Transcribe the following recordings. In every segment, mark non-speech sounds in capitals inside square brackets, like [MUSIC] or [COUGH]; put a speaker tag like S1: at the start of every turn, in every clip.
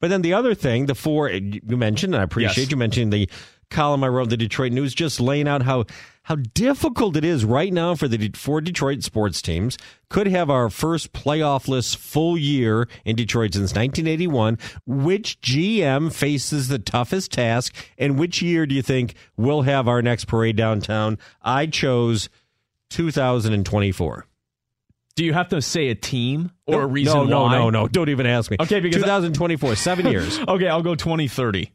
S1: But then the other thing, the four eh, you mentioned, and I appreciate
S2: Yes.
S1: you mentioning the column I wrote in the Detroit News, just laying out how how difficult it is right now for the four Detroit sports teams. Could have our first playoffless full year in Detroit since 1981. Which GM faces the toughest task, and which year do you think we'll have our next parade downtown? I chose 2024.
S2: Do you have to say a team or a reason
S1: no, no,
S2: why?
S1: no, no. Don't even ask me.
S2: Okay, because-
S1: 2024, seven years. [LAUGHS]
S2: Okay, I'll go 2030.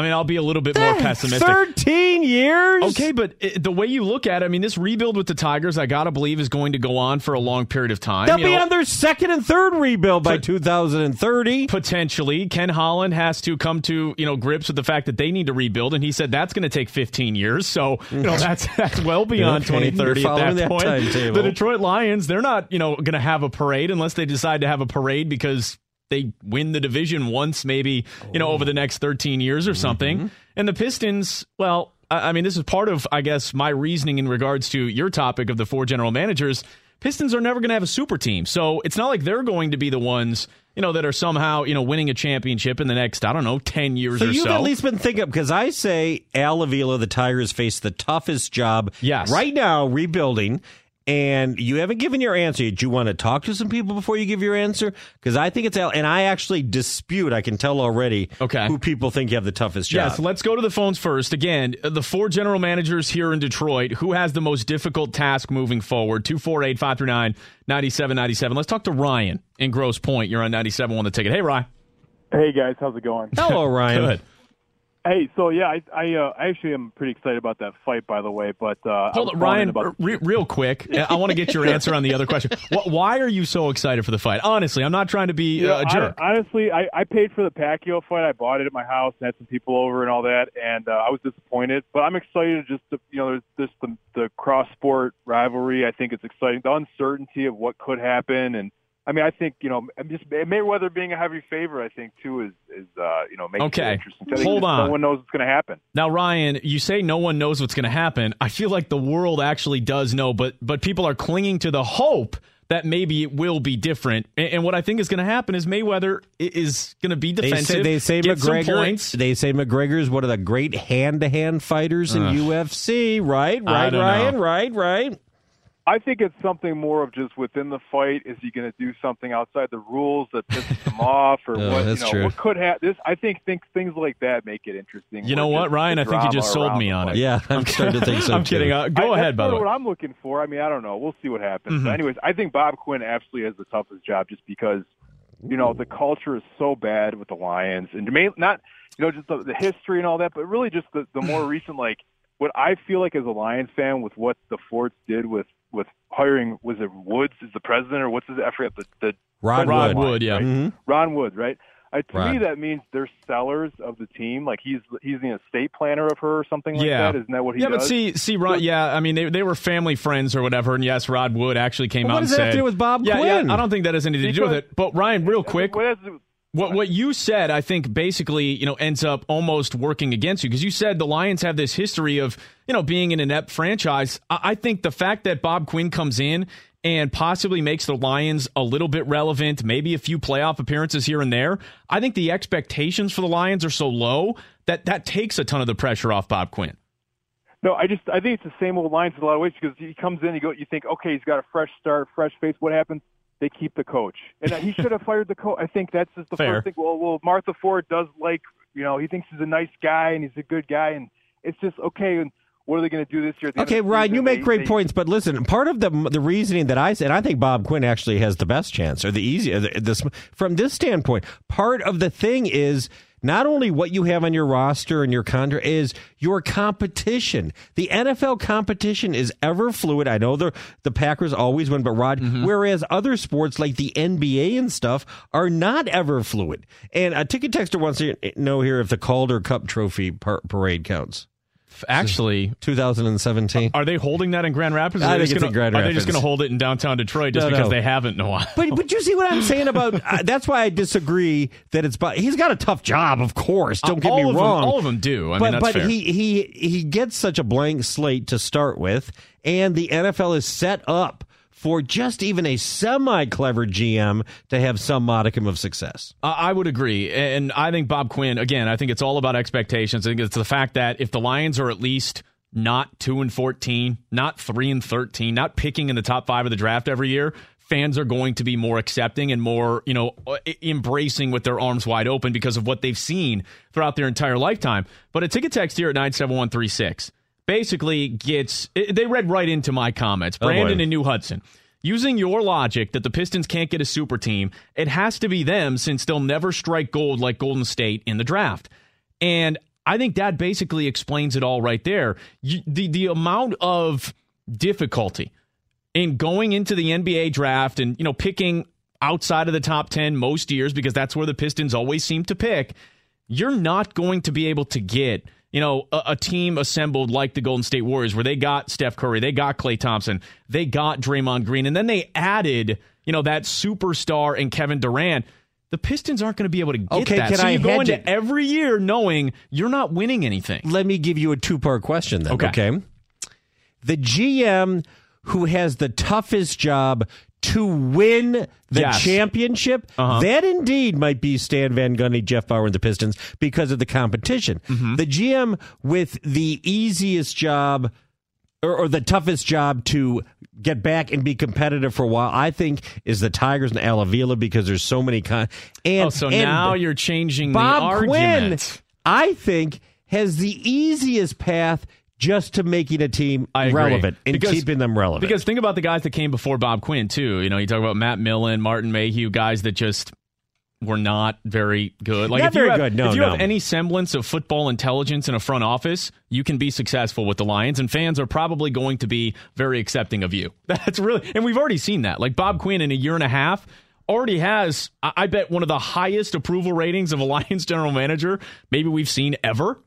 S2: I mean, I'll be a little bit more pessimistic.
S1: 13 years?
S2: Okay, but it, the way you look at it, I mean, this rebuild with the Tigers, I got to believe, is going to go on for a long period of time.
S1: They'll
S2: You
S1: be
S2: know,
S1: on their second and third rebuild by 2030.
S2: potentially Ken Holland has to come to you know grips with the fact that they need to rebuild, and he said that's going to take 15 years. So you know mm. that's that's well beyond
S1: Okay,
S2: 2030 at that
S1: that
S2: point.
S1: timetable.
S2: The Detroit Lions, they're not you know going to have a parade unless they decide to have a parade because they win the division once, maybe you know over the next 13 years or something.
S1: Mm-hmm.
S2: And the Pistons, well, I, I mean, this is part of I guess my reasoning in regards to your topic of the four general managers. Pistons are never going to have a super team. So it's not like they're going to be the ones, you know, that are somehow, you know, winning a championship in the next, I don't know, 10 years
S1: So
S2: or
S1: you've
S2: so.
S1: at least been thinking because I say Al Avila, the Tigers face the toughest job
S2: Yes.
S1: right now rebuilding. And you haven't given your answer. Do you want to talk to some people before you give your answer? Because I think it's Al, and I actually dispute. I can tell already.
S2: Okay.
S1: who people think you have the toughest
S2: yeah,
S1: job.
S2: so let's go to the phones first. Again, the four general managers here in Detroit, who has the most difficult task moving forward? 248 539 9797. Let's talk to Ryan in Grosse Pointe. You're on 97 on the ticket. Hey, Ryan.
S3: Hey guys, how's it going?
S1: Hello, Ryan. [LAUGHS]
S2: Good.
S3: Hey, so yeah, I I, uh, I actually am pretty excited about that fight, by the way. But uh,
S2: Hold on, Ryan,
S3: about
S2: re- real quick. [LAUGHS] I want to get your answer on the other question. Why are you so excited for the fight? Honestly, I'm not trying to be
S3: You know,
S2: uh, a jerk.
S3: hon- honestly, I, I paid for the Pacquiao fight. I bought it at my house and had some people over and all that, and uh, I was disappointed. But I'm excited just to you know, there's this the, the cross sport rivalry. I think it's exciting. The uncertainty of what could happen, and I mean, I think you know, just Mayweather being a heavy favorite. I think too is is uh, you know makes
S2: Okay.
S3: it interesting. I
S2: Hold on.
S3: No one knows what's going to happen.
S2: Now, Ryan, you say no one knows what's going to happen. I feel like the world actually does know, but but people are clinging to the hope that maybe it will be different. And, and what I think is going to happen is Mayweather is going to be
S1: They
S2: defensive.
S1: say they say
S2: get some
S1: McGregor.
S2: points.
S1: They say McGregor is one of the great hand to hand fighters in UFC. Right, right, Ryan,
S2: know.
S1: right, right.
S3: I think it's something more of just within the fight. Is he going to do something outside the rules that pisses him [LAUGHS] off, or
S1: Oh,
S3: what?
S1: that's
S3: you know,
S1: true.
S3: what could happen? This, I think, think things like that make it interesting.
S2: You know what, Ryan? I think you just sold me on it.
S1: Yeah, I'm starting to think [LAUGHS] so
S2: I'm
S1: too.
S2: kidding. Uh, go
S3: I,
S2: ahead,
S3: that's
S2: by the way.
S3: What I'm looking for. I mean, I don't know. We'll see what happens.
S2: Mhm.
S3: But anyways, I think Bob Quinn absolutely has the toughest job, just because you know the culture is so bad with the Lions, and main, not you know just the, the history and all that, but really just the, the more [CLEARS THROAT] recent like what I feel like as a Lions fan with what the Fords did with with hiring was it Woods is the president or what's his I forget the the
S1: Rod,
S2: Rod
S1: Wood.
S2: Wood, yeah.
S3: right?
S1: Mhm.
S3: Ron Wood, right? Uh, to
S1: Rod.
S3: me, that means they're sellers of the team. Like he's he's the estate planner of her or something like
S2: Yeah.
S3: that. Isn't that what he
S2: yeah,
S3: does?
S2: but see, see, Rod. Yeah, I mean, they they were family friends or whatever, and yes, Rod Wood actually came out
S1: what
S2: and
S1: does that
S2: said,
S1: have to do with Bob
S2: yeah,
S1: Quinn?
S2: Yeah, I don't think that has anything to do with it. But Ryan, real quick,
S3: What has to do-
S2: What what you said, I think, basically, you know, ends up almost working against you because you said the Lions have this history of, you know, being an inept franchise. I, I think the fact that Bob Quinn comes in and possibly makes the Lions a little bit relevant, maybe a few playoff appearances here and there. I think the expectations for the Lions are so low that that takes a ton of the pressure off Bob Quinn.
S3: No, I just I think it's the same old Lions in a lot of ways because he comes in, you go, you think, okay, he's got a fresh start, fresh face. What happens? They keep the coach, and he should have fired the coach. I think that's just the
S2: Fair.
S3: first thing. Well, well, Martha Ford does like, you know, he thinks he's a nice guy and he's a good guy, and it's just okay. And what are they going to do this year? at the end
S1: Okay, Ryan,
S3: season?
S1: you make
S3: They-
S1: great
S3: they-
S1: points, but listen, part of the the reasoning that I said, I think Bob Quinn actually has the best chance or the easiest. The, this from this standpoint, part of the thing is not only what you have on your roster and your contract is your competition. The NFL competition is ever fluid. I know the the Packers always win, but Rod,
S2: Mm-hmm.
S1: whereas other sports like the NBA and stuff are not ever fluid. And a ticket texter wants to know here if the Calder Cup Trophy par- parade counts.
S2: Actually,
S1: 2017.
S2: are they holding that in Grand Rapids? or
S1: I
S2: are they
S1: think
S2: just
S1: it's in
S2: gonna-
S1: Grand
S2: Are they just going to hold it in downtown Detroit just
S1: No,
S2: because
S1: no.
S2: they haven't in a while?
S1: But but you see what I'm saying about uh, that's why I disagree that it's. But he's got a tough job, of course. Don't get me
S2: of them-
S1: wrong.
S2: all of them do. I
S1: but
S2: mean, that's
S1: but
S2: fair.
S1: he he he gets such a blank slate to start with, and the NFL is set up for just even a semi clever GM to have some modicum of success.
S2: I would agree. And I think Bob Quinn, again, I think it's all about expectations. I think it's the fact that if the Lions are at least not 2 and 14, not 3 and 13, not picking in the top 5 of the draft every year, fans are going to be more accepting and more, you know, uh, e- embracing with their arms wide open because of what they've seen throughout their entire lifetime. But a ticket text here at 97136 basically gets they read right into my comments.
S1: Oh.
S2: Brandon in New Hudson. Using your logic that the Pistons can't get a super team, it has to be them since they'll never strike gold like Golden State in the draft. And I think that basically explains it all right there. You, the the amount of difficulty in going into the NBA draft and you know picking outside of the top 10 most years because that's where the Pistons always seem to pick, you're not going to be able to get you know, a, a team assembled like the Golden State Warriors, where they got Steph Curry, they got Klay Thompson, they got Draymond Green, and then they added, you know, that superstar and Kevin Durant. The Pistons aren't going to be able to get
S1: Okay,
S2: that.
S1: can
S2: so
S1: I
S2: you go into
S1: it?
S2: every year knowing you're not winning anything.
S1: Let me give you a two part question then.
S2: Okay.
S1: okay. The GM who has the toughest job to win the
S2: Yes.
S1: championship,
S2: Uh-huh.
S1: that indeed might be Stan Van Gundy, Jeff Bower, and the Pistons because of the competition.
S2: Mm-hmm.
S1: The GM with the easiest job or, or the toughest job to get back and be competitive for a while, I think, is the Tigers and Al Avila because there's so many. Con- and
S2: Oh, so
S1: and
S2: now you're changing
S1: Bob
S2: the
S1: Quinn. I think, has the easiest path just to making a team
S2: I agree.
S1: relevant and
S2: Because-
S1: keeping them relevant.
S2: Because think about the guys that came before Bob Quinn too. You know, you talk about Matt Millen, Martin Mayhew, guys that just were not very good. Like
S1: Not
S2: if you
S1: very
S2: have,
S1: good, no,
S2: if you
S1: no.
S2: have any semblance of football intelligence in a front office, you can be successful with the Lions, and fans are probably going to be very accepting of you. [LAUGHS] That's really, and we've already seen that. Like Bob Quinn in a year and a half already has, I I bet, one of the highest approval ratings of a [LAUGHS] Lions general manager maybe we've seen ever.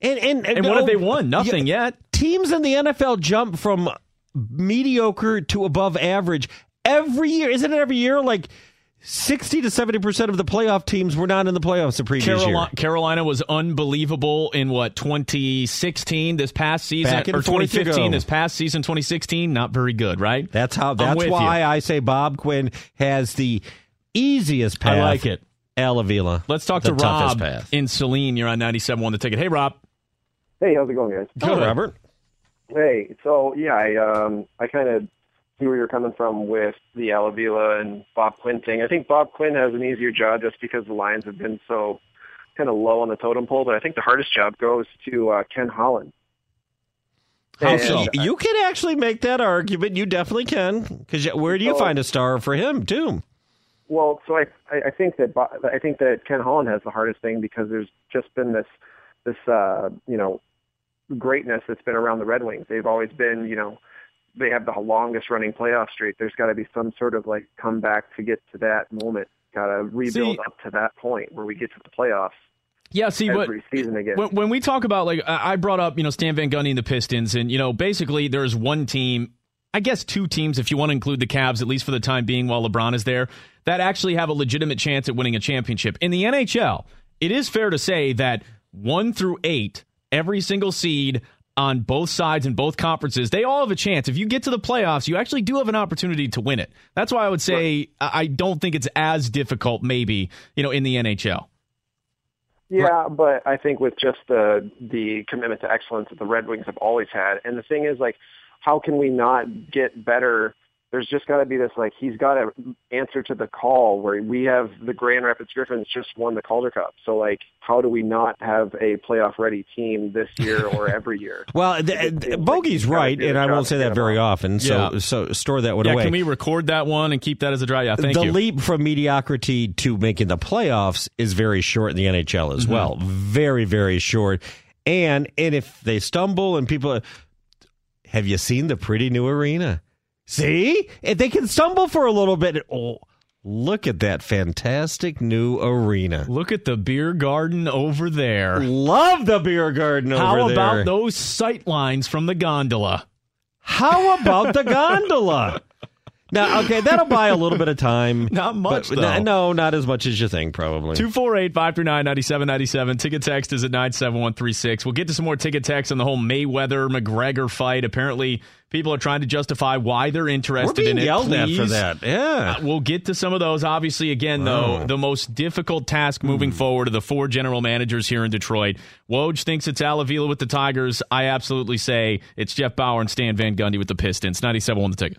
S1: And and,
S2: And what have
S1: oh,
S2: they won? Nothing
S1: yeah,
S2: yet.
S1: Teams in the NFL jump from mediocre to above average every year. Isn't it every year? Like sixty to seventy percent of the playoff teams were not in the playoffs the previous
S2: Carolina,
S1: year.
S2: Carolina was unbelievable in what 2016 this past season
S1: Back and
S2: or 2015 this past season 2016 not very good right
S1: That's how. That's why
S2: you.
S1: I say Bob Quinn has the easiest path.
S2: I like it.
S1: Al Avila.
S2: let's talk
S1: the
S2: to Rob
S1: path.
S2: in Saline you're on 97 on the ticket hey Rob
S4: Hey, how's it going, guys?
S1: Hello,
S2: Good.
S1: Robert.
S4: Hey, so yeah, I um I kind of see where you're coming from with the Al Avila and Bob Quinn thing. I think Bob Quinn has an easier job just because the Lions have been so kind of low on the totem pole. But I think the hardest job goes to uh, Ken Holland.
S2: How
S4: And,
S2: so?
S1: You can actually make that argument. You definitely can. Because where do you
S4: So-
S1: find a star for him too?
S4: Well, so I I I think that Bo- I think that Ken Holland has the hardest thing because there's just been this this uh you know greatness that's been around the Red Wings. They've always been you know they have the longest running playoff streak. There's got to be some sort of like comeback to get to that moment. Got to rebuild
S2: See-
S4: up to that point where we get to the playoffs
S2: yeah see what
S4: every season again.
S2: when, when we talk about like I I brought up you know Stan Van Gundy and the Pistons and you know basically there's one team I guess two teams if you want to include the Cavs at least for the time being while LeBron is there that actually have a legitimate chance at winning a championship in the NHL it is fair to say that 1 through 8 every single seed on both sides in both conferences. They all have a chance. If you get to the playoffs you actually do have an opportunity to win it. That's why I would say I I don't think it's as difficult maybe you know in the NHL
S4: Yeah, but I think with just the the commitment to excellence that the Red Wings have always had, and the thing is, like, how can we not get better there's just got to be this like he's got to answer to the call where we have the Grand Rapids Griffins just won the Calder Cup. So like, how do we not have a playoff ready team this year or [LAUGHS] every year?
S1: well, the, the, Bogey's like right, and I won't say that very often. So yeah. so store that one
S2: yeah,
S1: away.
S2: Can we record that one and keep that as a dry? Yeah, thank
S1: the
S2: you.
S1: The leap from mediocrity to making the playoffs is very short in the NHL as mm-hmm. well. Very very short. And and if they stumble and people have you seen the pretty new arena? See? If they can stumble for a little bit. Oh, look at that fantastic new arena.
S2: Look at the beer garden over there.
S1: Love the beer garden over there.
S2: How about those sight lines from the gondola?
S1: How about the gondola? Now, okay, that'll buy a little bit of time. [LAUGHS]
S2: Not much, though.
S1: No, not as much as you think, probably.
S2: 248 539 9797. Ticket text is at 97136. We'll get to some more ticket text on the whole Mayweather McGregor fight. Apparently, people are trying to justify why they're interested in it.
S1: yelled
S2: Please.
S1: at for that. Yeah.
S2: Uh, we'll get to some of those. Obviously, again, though, oh. the most difficult task moving mm. forward of the four general managers here in Detroit. Woj thinks it's Al Avila with the Tigers. I absolutely say it's Jeff Bower and Stan Van Gundy with the Pistons. 97 on the ticket.